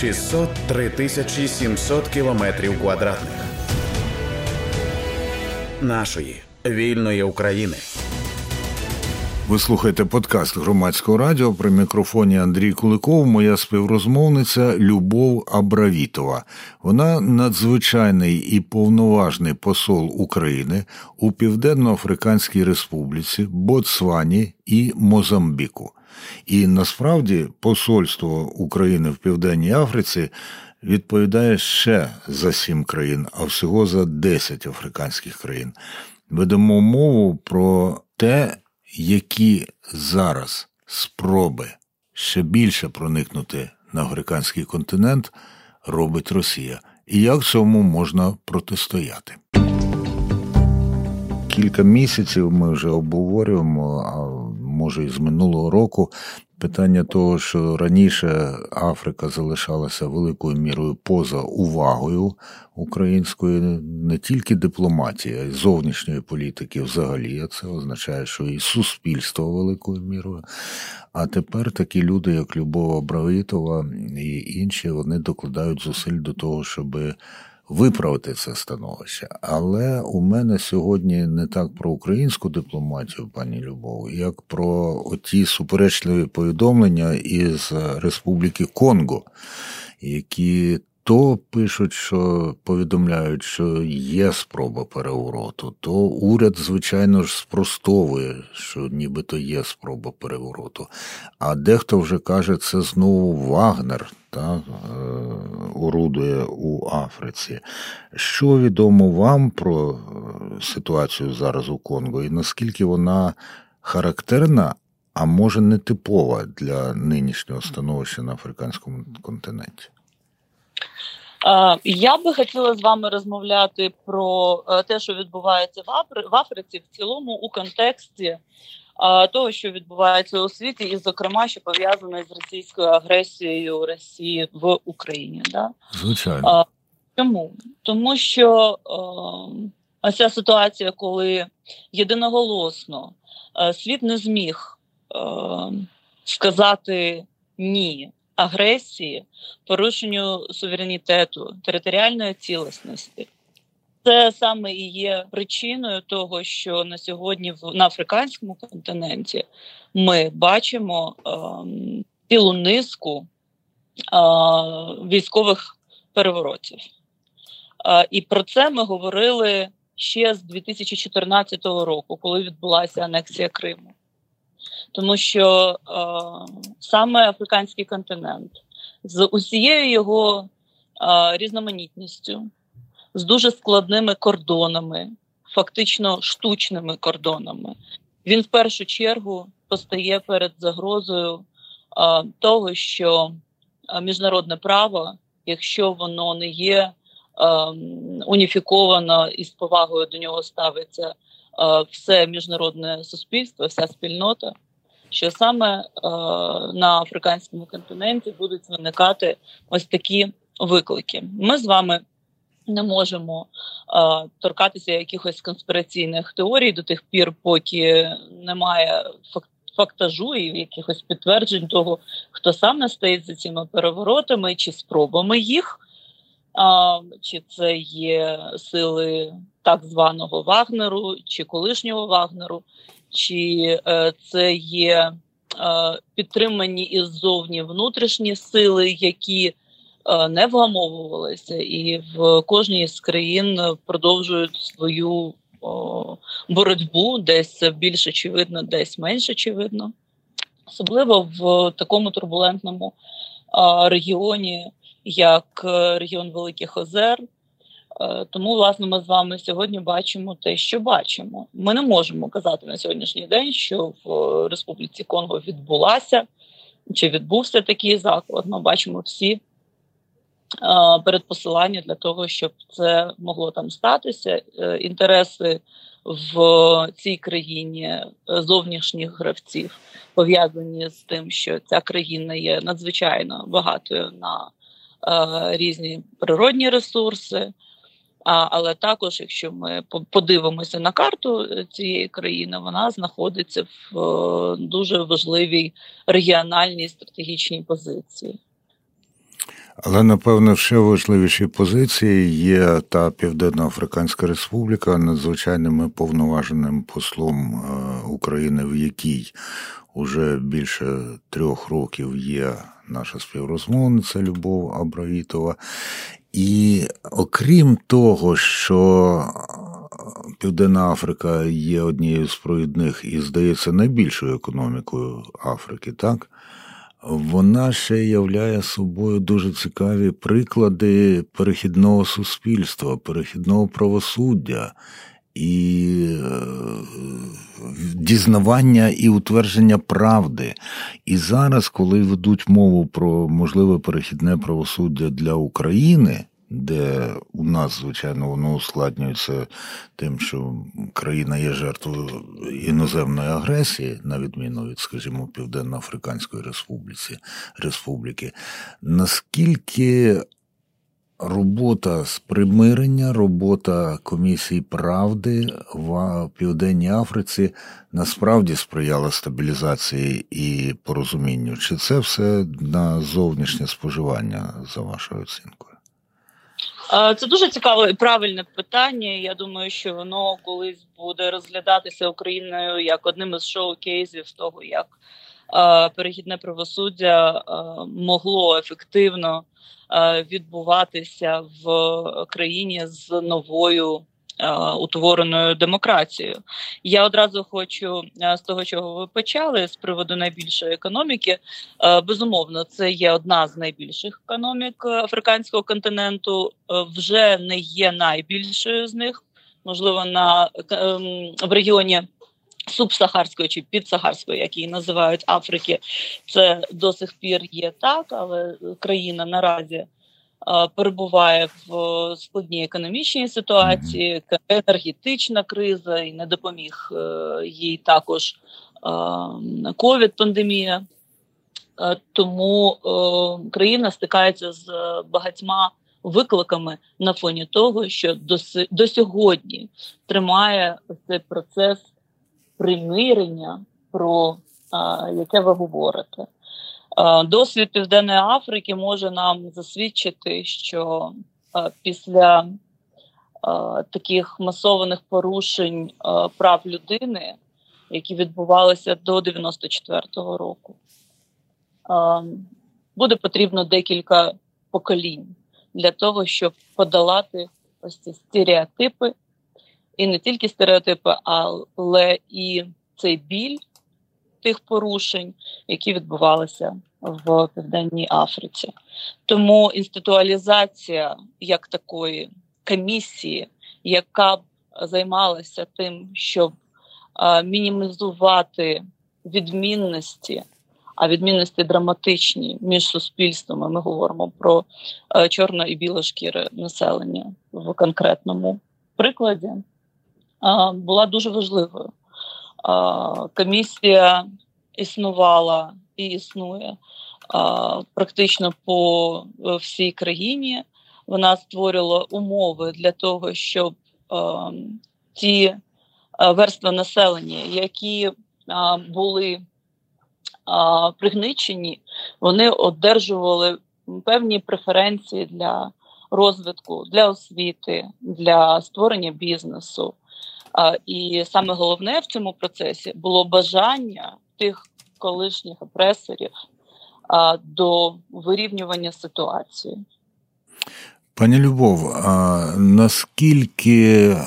603 тисячі 700 кілометрів квадратних нашої вільної України. Ви слухаєте подкаст громадського радіо при мікрофоні Андрій Куликов. Моя співрозмовниця Любов Абравітова. Вона надзвичайний і повноважний посол України у Південно-Африканській Республіці, Ботсвані і Мозамбіку. І насправді посольство України в Південній Африці відповідає ще за сім країн, а всього за десять африканських країн. Ведемо мову про те, які зараз спроби ще більше проникнути на африканський континент робить Росія, і як цьому можна протистояти. Кілька місяців ми вже обговорюємо, може і з минулого року, Питання того, що раніше Африка залишалася великою мірою поза увагою української не тільки дипломатії, а й зовнішньої політики взагалі. Це означає, що і суспільство великою мірою. А тепер такі люди, як Любова Бравитова і інші, вони докладають зусиль до того, щоби виправити це становище. Але у мене сьогодні не так про українську дипломатію, пані Любов, як про ті суперечливі повідомлення із Республіки Конго, які то пишуть, що повідомляють, що є спроба перевороту, то уряд, звичайно ж, спростовує, що нібито є спроба перевороту. А дехто вже каже, це знову Вагнер та, е, орудує у Африці. Що відомо вам про е, ситуацію зараз у Конго, і наскільки вона характерна, а може не типова для нинішнього становища на африканському континенті? Я би хотіла з вами розмовляти про е, те, що відбувається в Африці в цілому у контексті того, що відбувається у світі, і, зокрема, що пов'язане з російською агресією Росії в Україні. Да? Звичайно. Чому? Тому що е, ця ситуація, коли єдиноголосно е, світ не зміг е, сказати ні агресії, порушенню суверенітету, територіальної цілісності. Це саме і є причиною того, що на сьогодні в на африканському континенті ми бачимо е, цілу низку е, військових переворотів. Е, і про це ми говорили ще з 2014 року, коли відбулася анексія Криму тому що е, саме африканський континент з усією його е, різноманітністю, з дуже складними кордонами, фактично штучними кордонами, він в першу чергу постає перед загрозою е, того, що е, міжнародне право, якщо воно не є е, уніфіковано і з повагою до нього ставиться. Е, все міжнародне суспільство, вся спільнота, що саме е, на африканському континенті будуть виникати ось такі виклики. Ми з вами не можемо е, торкатися якихось конспіраційних теорій до тих пір, поки немає факт. Фактажу і якихось підтверджень того, хто саме стоїть за цими переворотами, чи спробами їх, а, чи це є сили так званого Вагнеру, чи колишнього Вагнеру чи е, це є е, підтримані іззовні внутрішні сили, які е, не вгамовувалися, і в кожній з країн продовжують свою боротьбу, десь більш очевидно, десь менш очевидно, особливо в такому турбулентному регіоні, як регіон Великих Озер. Е, тому, власне, ми з вами сьогодні бачимо те, що бачимо. Ми не можемо казати на сьогоднішній день, що в Республіці Конго відбулася чи відбувся такий заклад. Ми бачимо всі е, передпосилання для того, щоб це могло там статися. Е, інтереси в цій країні зовнішніх гравців пов'язані з тим, що ця країна є надзвичайно багатою на різні природні ресурси. Але також, якщо ми подивимося на карту е, цієї країни, вона знаходиться в е, дуже важливій регіональній стратегічній позиції. Але напевно ще важливіші позиції є та Південно-Африканська Республіка надзвичайним повноваженим послом е, України, в якій уже більше трьох років є наша співрозмовниця Любов Абраїтова. І окрім того, що Південна Африка є однією з провідних і, здається, найбільшою економікою Африки, так? Вона ще являє собою дуже цікаві приклади перехідного суспільства, перехідного правосуддя і е, дізнавання і утвердження правди. І зараз, коли ведуть мову про можливе перехідне правосуддя для України де у нас, звичайно, воно ускладнюється тим, що країна є жертвою іноземної агресії, на відміну від, скажімо, Південно-Африканської Республіки, Республіки. Наскільки робота з примирення, робота комісії правди в Південній Африці насправді сприяла стабілізації і порозумінню? Чи це все на зовнішнє споживання за вашою оцінкою? Це дуже цікаве і правильне питання. Я думаю, що воно колись буде розглядатися Україною як одним із шоу-кейсів того, як перехідне правосуддя могло ефективно відбуватися в країні з новою Е, утвореною демократією. Я одразу хочу е, з того, чого ви почали з приводу найбільшої економіки. Е, безумовно, це є одна з найбільших економік африканського континенту. Вже не є найбільшою з них, можливо, на в регіоні. Субсахарської чи підсахарської, як її називають Африки, це до сих пір є так, але країна наразі перебуває в складній економічній ситуації, енергетична криза і не допоміг е, їй також ковід-пандемія. Тому країна стикається з багатьма викликами на фоні того, що до, до сьогодні тримає цей процес примирення, про яке ви говорите. Досвід Південної Африки може нам засвідчити, що після таких масованих порушень прав людини, які відбувалися до 94-го року, буде потрібно декілька поколінь для того, щоб подолати ось ці стереотипи, і не тільки стереотипи, але і цей біль тих порушень, які відбувалися в Південній Африці. Тому інституалізація як такої комісії, яка б займалася тим, щоб мінімізувати відмінності. А відмінності драматичні між суспільствами. Ми говоримо про е, чорно і білошкіре населення в конкретному прикладі. Була дуже важливою. Комісія існувала і існує практично по е, всій країні. Вона створювала умови для того, щоб ті верстви населення, які були пригничені, вони одержували певні преференції для розвитку, для освіти, для створення бізнесу. І саме головне в цьому процесі було бажання тих колишніх опресорів до вирівнювання ситуації. Пані Любов, а наскільки е,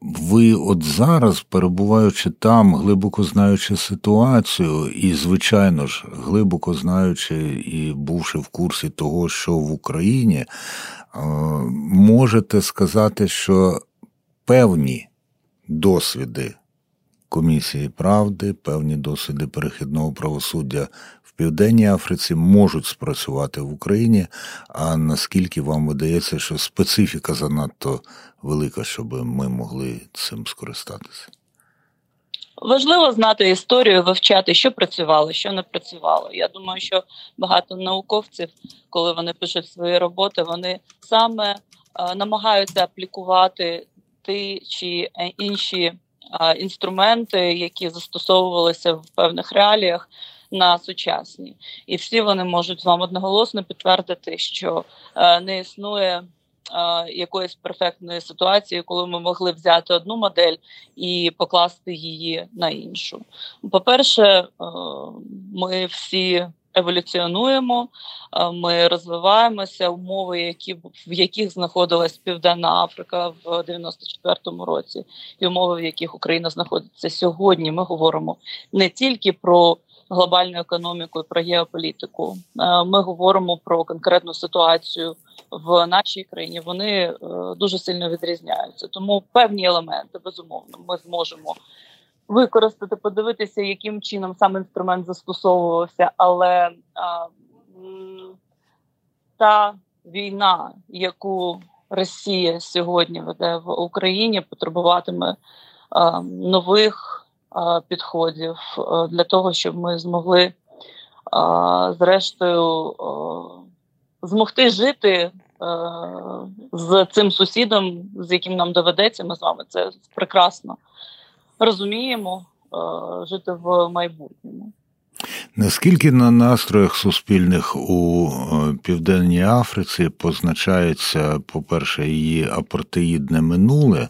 ви от зараз, перебуваючи там, глибоко знаючи ситуацію, і, звичайно ж, глибоко знаючи і бувши в курсі того, що в Україні, е, можете сказати, що певні досвіди комісії правди, певні досвіди перехідного правосуддя в Південній Африці можуть спрацювати в Україні. А наскільки вам видається, що специфіка занадто велика, щоб ми могли цим скористатися? Важливо знати історію, вивчати, що працювало, що не працювало. Я думаю, що багато науковців, коли вони пишуть свої роботи, вони саме е, намагаються аплікувати ті чи інші інструменти, які застосовувалися в певних реаліях на сучасні, і всі вони можуть вам одноголосно підтвердити, що е, не існує. Е, якоїсь перфектної ситуації, коли ми могли взяти одну модель і покласти її на іншу. По-перше, е, ми всі еволюціонуємо, е, ми розвиваємося. Умови, які в яких знаходилась Південна Африка в 94-му році, і умови, в яких Україна знаходиться сьогодні. Ми говоримо не тільки про глобальну економіку, і про геополітику. Е, ми говоримо про конкретну ситуацію в нашій країні. Вони е, дуже сильно відрізняються. Тому певні елементи безумовно ми зможемо використати, подивитися, яким чином сам інструмент застосовувався, але а, та війна, яку Росія сьогодні веде в Україні, потребуватиме а, нових а, підходів для того, щоб ми змогли зрештою змогти жити. З цим сусідом, з яким нам доведеться, ми з вами це прекрасно розуміємо е, жити в майбутньому. Наскільки на настроях суспільних у е, Південній Африці позначається, по-перше, її апартеїдне минуле,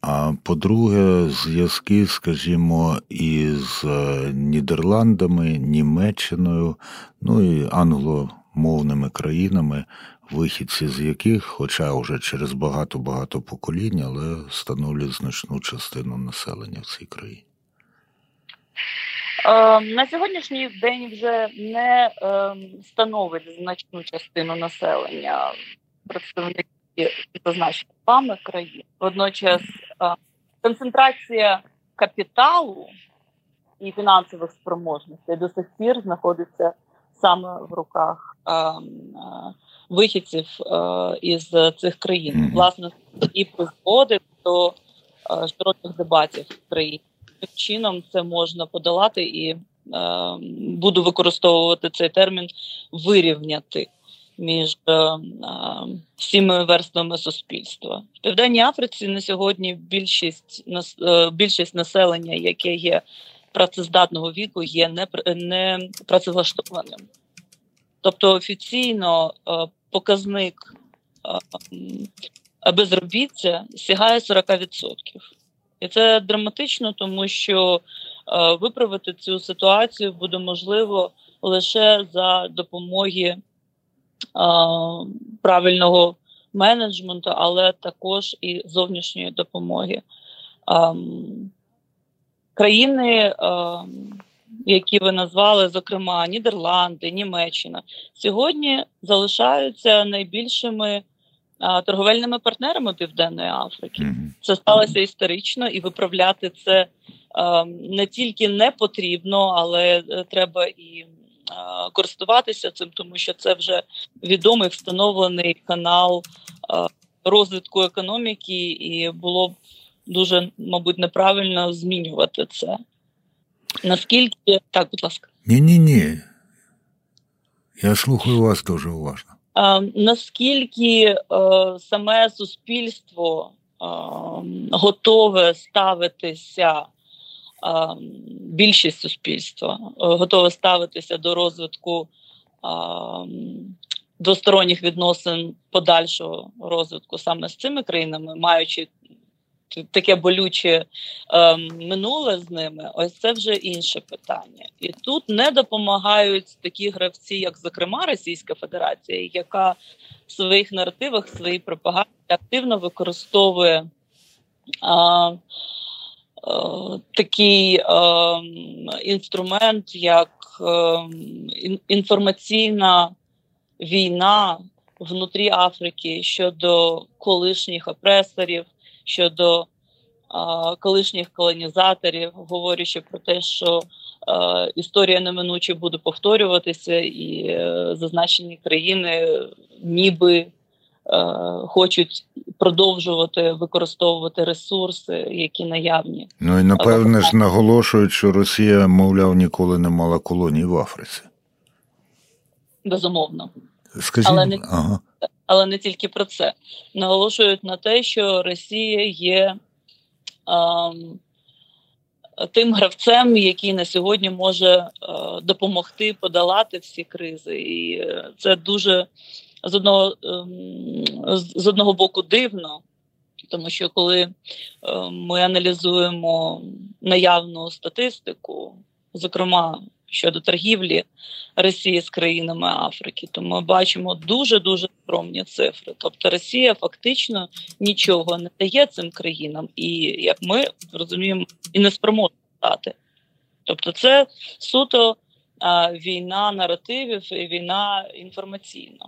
а по-друге, зв'язки, скажімо, із е, Нідерландами, Німеччиною, ну і англомовними країнами, вихідці з яких, хоча вже через багато-багато поколінь, але становлять значну частину населення в цій країні. Е, на сьогоднішній день вже не е, становить значну частину населення представники зазначених вами країн. Водночас е, концентрація капіталу і фінансових спроможностей до сих пір знаходиться саме в руках вихідців е, із цих країн. Mm-hmm. Власне, і призводить до е, широких дебатів в країні. Таким чином це можна подолати і е, буду використовувати цей термін вирівняти між всіми верствами суспільства в південній Африці. На сьогодні більшість нас більшість населення, яке є працездатного віку, є не, не працевлаштованим. Тобто офіційно показник безробіття сягає 40%. І це драматично, тому що виправити цю ситуацію буде можливо лише за допомоги правильного менеджменту, але також і зовнішньої допомоги. Країни які ви назвали, зокрема Нідерланди, Німеччина, сьогодні залишаються найбільшими торговельними партнерами Південної Африки. Це сталося історично, і виправляти це не тільки не потрібно, але е, треба і користуватися цим, тому що це вже відомий встановлений канал розвитку економіки, і було б дуже, мабуть, неправильно змінювати це. Наскільки так, будь ласка, ні, ні, ні. Я слухаю вас дуже уважно. А, наскільки а, е, саме суспільство а, готове ставитися, більшість суспільства е, готове ставитися до розвитку двосторонніх відносин подальшого розвитку саме з цими країнами, маючи таке болюче е, минуле з ними, ось це вже інше питання. І тут не допомагають такі гравці, як зокрема Російська Федерація, яка в своїх наративах, в своїй пропаганді активно використовує. Е, Такий е, інструмент, як е, інформаційна війна внутрі Африки щодо колишніх опресорів, щодо а, колишніх колонізаторів, говорячи про те, що а, історія неминуче буде повторюватися, і а, е, зазначені країни ніби хочуть продовжувати використовувати ресурси, які наявні. Ну і напевне ж наголошують, що Росія, мовляв, ніколи не мала колоній в Африці. Безумовно. Скажіть, але не ага але не тільки про це. Наголошують на те, що Росія є ем, тим гравцем, який на сьогодні може допомогти подолати всі кризи, і це дуже з одного ем, з одного боку дивно. Тому що коли ми аналізуємо наявну статистику, зокрема щодо торгівлі Росії з країнами Африки, то ми бачимо дуже дуже скромні цифри. Тобто Росія фактично нічого не дає цим країнам, і як ми розуміємо, і не спроможна стати. Тобто, це суто війна наративів і війна інформаційна.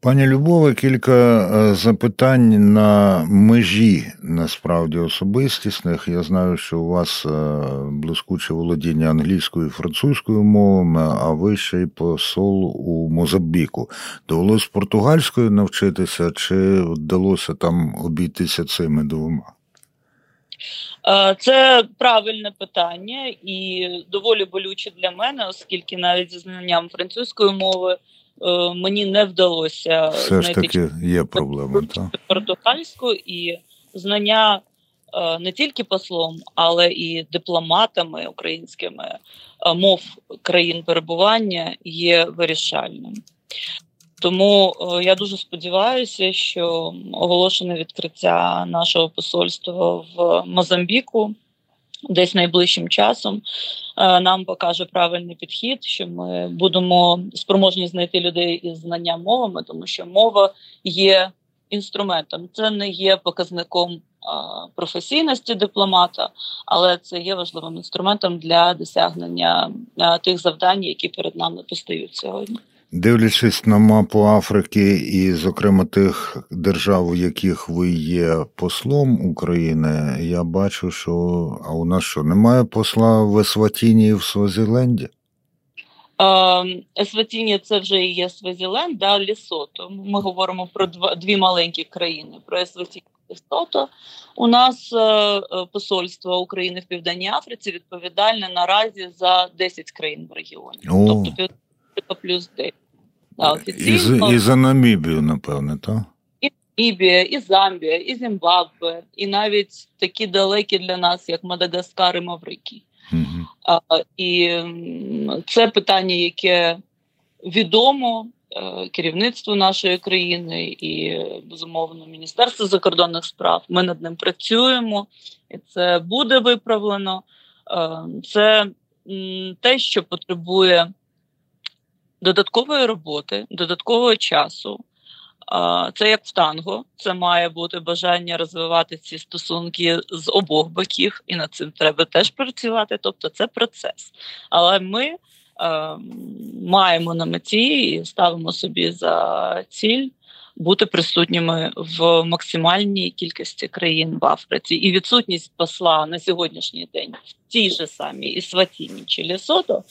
Пані Любове, кілька е, запитань на межі насправді особистісних. Я знаю, що у вас е, блискуче володіння англійською і французькою мовами, а ви ще й посол у Мозамбіку. Довелось португальською навчитися, чи вдалося там обійтися цими двома? Е, це правильне питання і доволі болюче для мене, оскільки навіть зі знанням французької мови. Е, мені не вдалося все ж таки є проблема так? португальську і знання е, не тільки послом, але і дипломатами українськими е, мов країн перебування є вирішальним. Тому я дуже сподіваюся, що оголошене відкриття нашого посольства в Мозамбіку десь найближчим часом е, нам покаже правильний підхід, що ми будемо спроможні знайти людей із знанням мовами, тому що мова є інструментом. Це не є показником е, професійності дипломата, але це є важливим інструментом для досягнення е, тих завдань, які перед нами постають сьогодні. Дивлячись на мапу Африки і, зокрема, тих держав, у яких ви є послом України, я бачу, що а у нас що немає посла в Есватіні і в Свазіленді? Есватіні це вже і є Свазіленд, да, Лісото. Ми говоримо про два дві маленькі країни. Про Есватіні і Лісото. У нас е, е, посольство України в Південній Африці відповідальне наразі за 10 країн в регіоні. О. Тобто плюс 9. Да, І, і за Намібію, напевне, так? І Намібія, і Замбія, і Зімбабве, і навіть такі далекі для нас, як Мадагаскар і Маврикій. Угу. А, І це питання, яке відомо е, керівництву нашої країни і, безумовно, Міністерство закордонних справ. Ми над ним працюємо, і це буде виправлено. Е, це те, що потребує додаткової роботи, додаткового часу. Це як в танго, це має бути бажання розвивати ці стосунки з обох боків, і над цим треба теж працювати. Тобто це процес. Але ми е, маємо на меті і ставимо собі за ціль бути присутніми в максимальній кількості країн в Африці. І відсутність посла на сьогоднішній день в тій же самій Ісватіні чи Лісото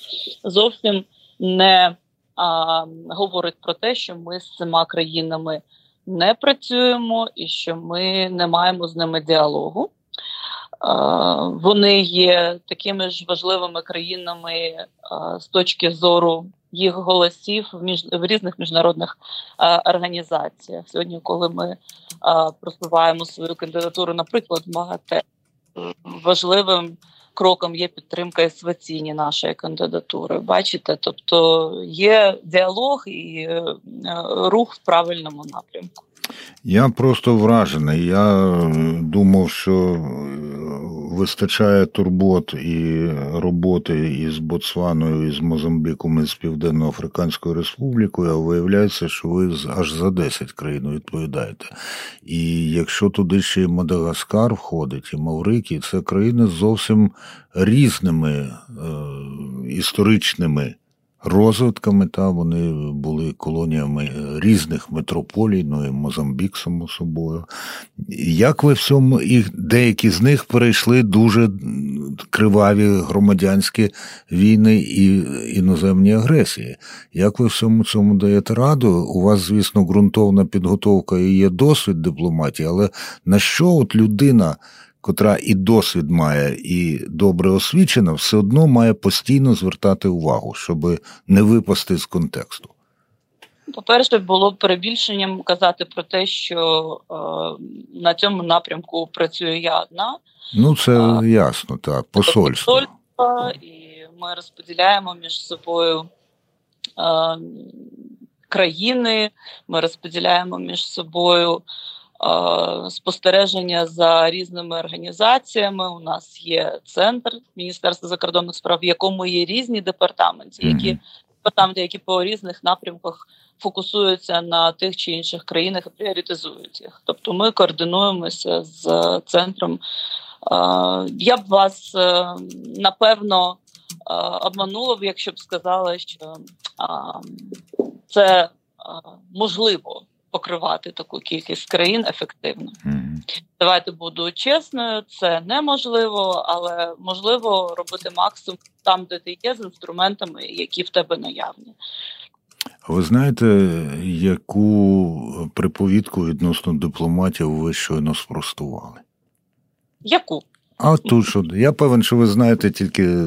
зовсім не а, говорить про те, що ми з цими країнами не працюємо і що ми не маємо з ними діалогу. А, вони є такими ж важливими країнами а, з точки зору їх голосів в між в різних міжнародних а, організаціях. Сьогодні, коли ми просуваємо свою кандидатуру, наприклад, в МАГАТЕ, важливим кроком є підтримка СВЦІНі нашої кандидатури. Бачите, тобто є діалог і е, рух в правильному напрямку. Я просто вражений. Я е, думав, що е, вистачає турбот і роботи із Ботсваною, із Мозамбіком, і з Південно-Африканською Республікою, а виявляється, що ви аж за 10 країн відповідаєте. І якщо туди ще й Мадагаскар входить, і Маврикій, це країни з зовсім різними е, історичними розвитками, та вони були колоніями різних метрополій, ну і Мозамбік, само собою. Як ви всьому, і деякі з них перейшли дуже криваві громадянські війни і іноземні агресії? Як ви всьому цьому даєте раду? У вас, звісно, ґрунтовна підготовка і є досвід дипломатії, але на що от людина? Котра і досвід має, і добре освічена, все одно має постійно звертати увагу, щоб не випасти з контексту. По-перше, було б перебільшенням казати про те, що е, на цьому напрямку працюю я одна. Ну, це а, ясно, так. Посольство. Посольство, і ми розподіляємо між собою е, країни, ми розподіляємо між собою спостереження за різними організаціями. У нас є центр Міністерства закордонних справ, в якому є різні департаменти, які департаменти, які по різних напрямках фокусуються на тих чи інших країнах і пріоритизують їх. Тобто, ми координуємося з центром. Я б вас е, напевно обманула б, якщо б сказала, що це можливо покривати таку кількість країн ефективно. Mm-hmm. Давайте буду чесною, це неможливо, але можливо робити максимум там, де ти є, з інструментами, які в тебе наявні. Ви знаєте, яку приповідку відносно дипломатів ви щойно спростували? Яку? А тут що я певен, що ви знаєте, тільки е,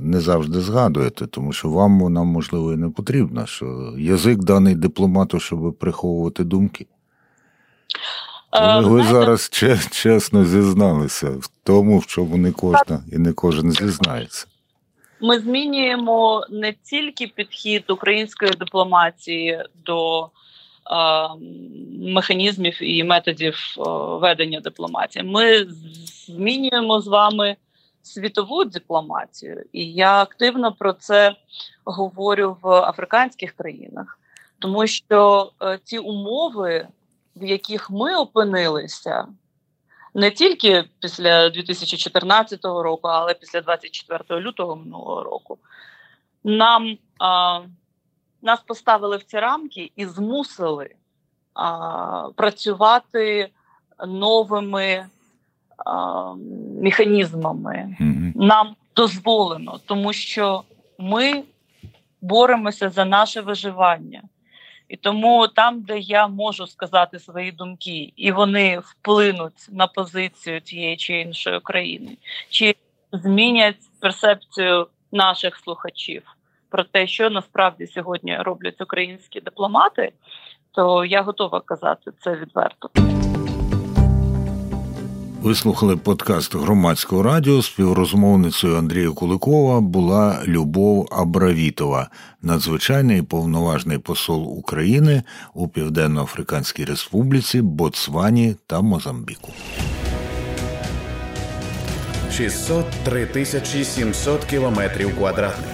не завжди згадуєте, тому що вам вона, можливо, і не потрібна, що язик даний дипломату, щоб приховувати думки. А, ви знаєте, зараз чесно зізналися в тому, в чому не кожна і не кожен зізнається. Ми змінюємо не тільки підхід української дипломатії до механізмів і методів ведення дипломатії. Ми змінюємо з вами світову дипломатію, і я активно про це говорю в африканських країнах, тому що е, ті умови, в яких ми опинилися. Не тільки після 2014 року, але після 24 лютого минулого року, нам а, нас поставили в ці рамки і змусили а, працювати новими а, механізмами. Mm-hmm. Нам дозволено, тому що ми боремося за наше виживання. І тому там, де я можу сказати свої думки, і вони вплинуть на позицію тієї чи іншої країни, чи змінять персепцію наших слухачів про те, що насправді сьогодні роблять українські дипломати, то я готова казати це відверто. Ви слухали подкаст громадського радіо. Співрозмовницею Андрія Куликова була Любов Абравітова, надзвичайний повноважний посол України у Південно-Африканській Республіці, Ботсвані та Мозамбіку. 603 тисячі 700 кілометрів квадратних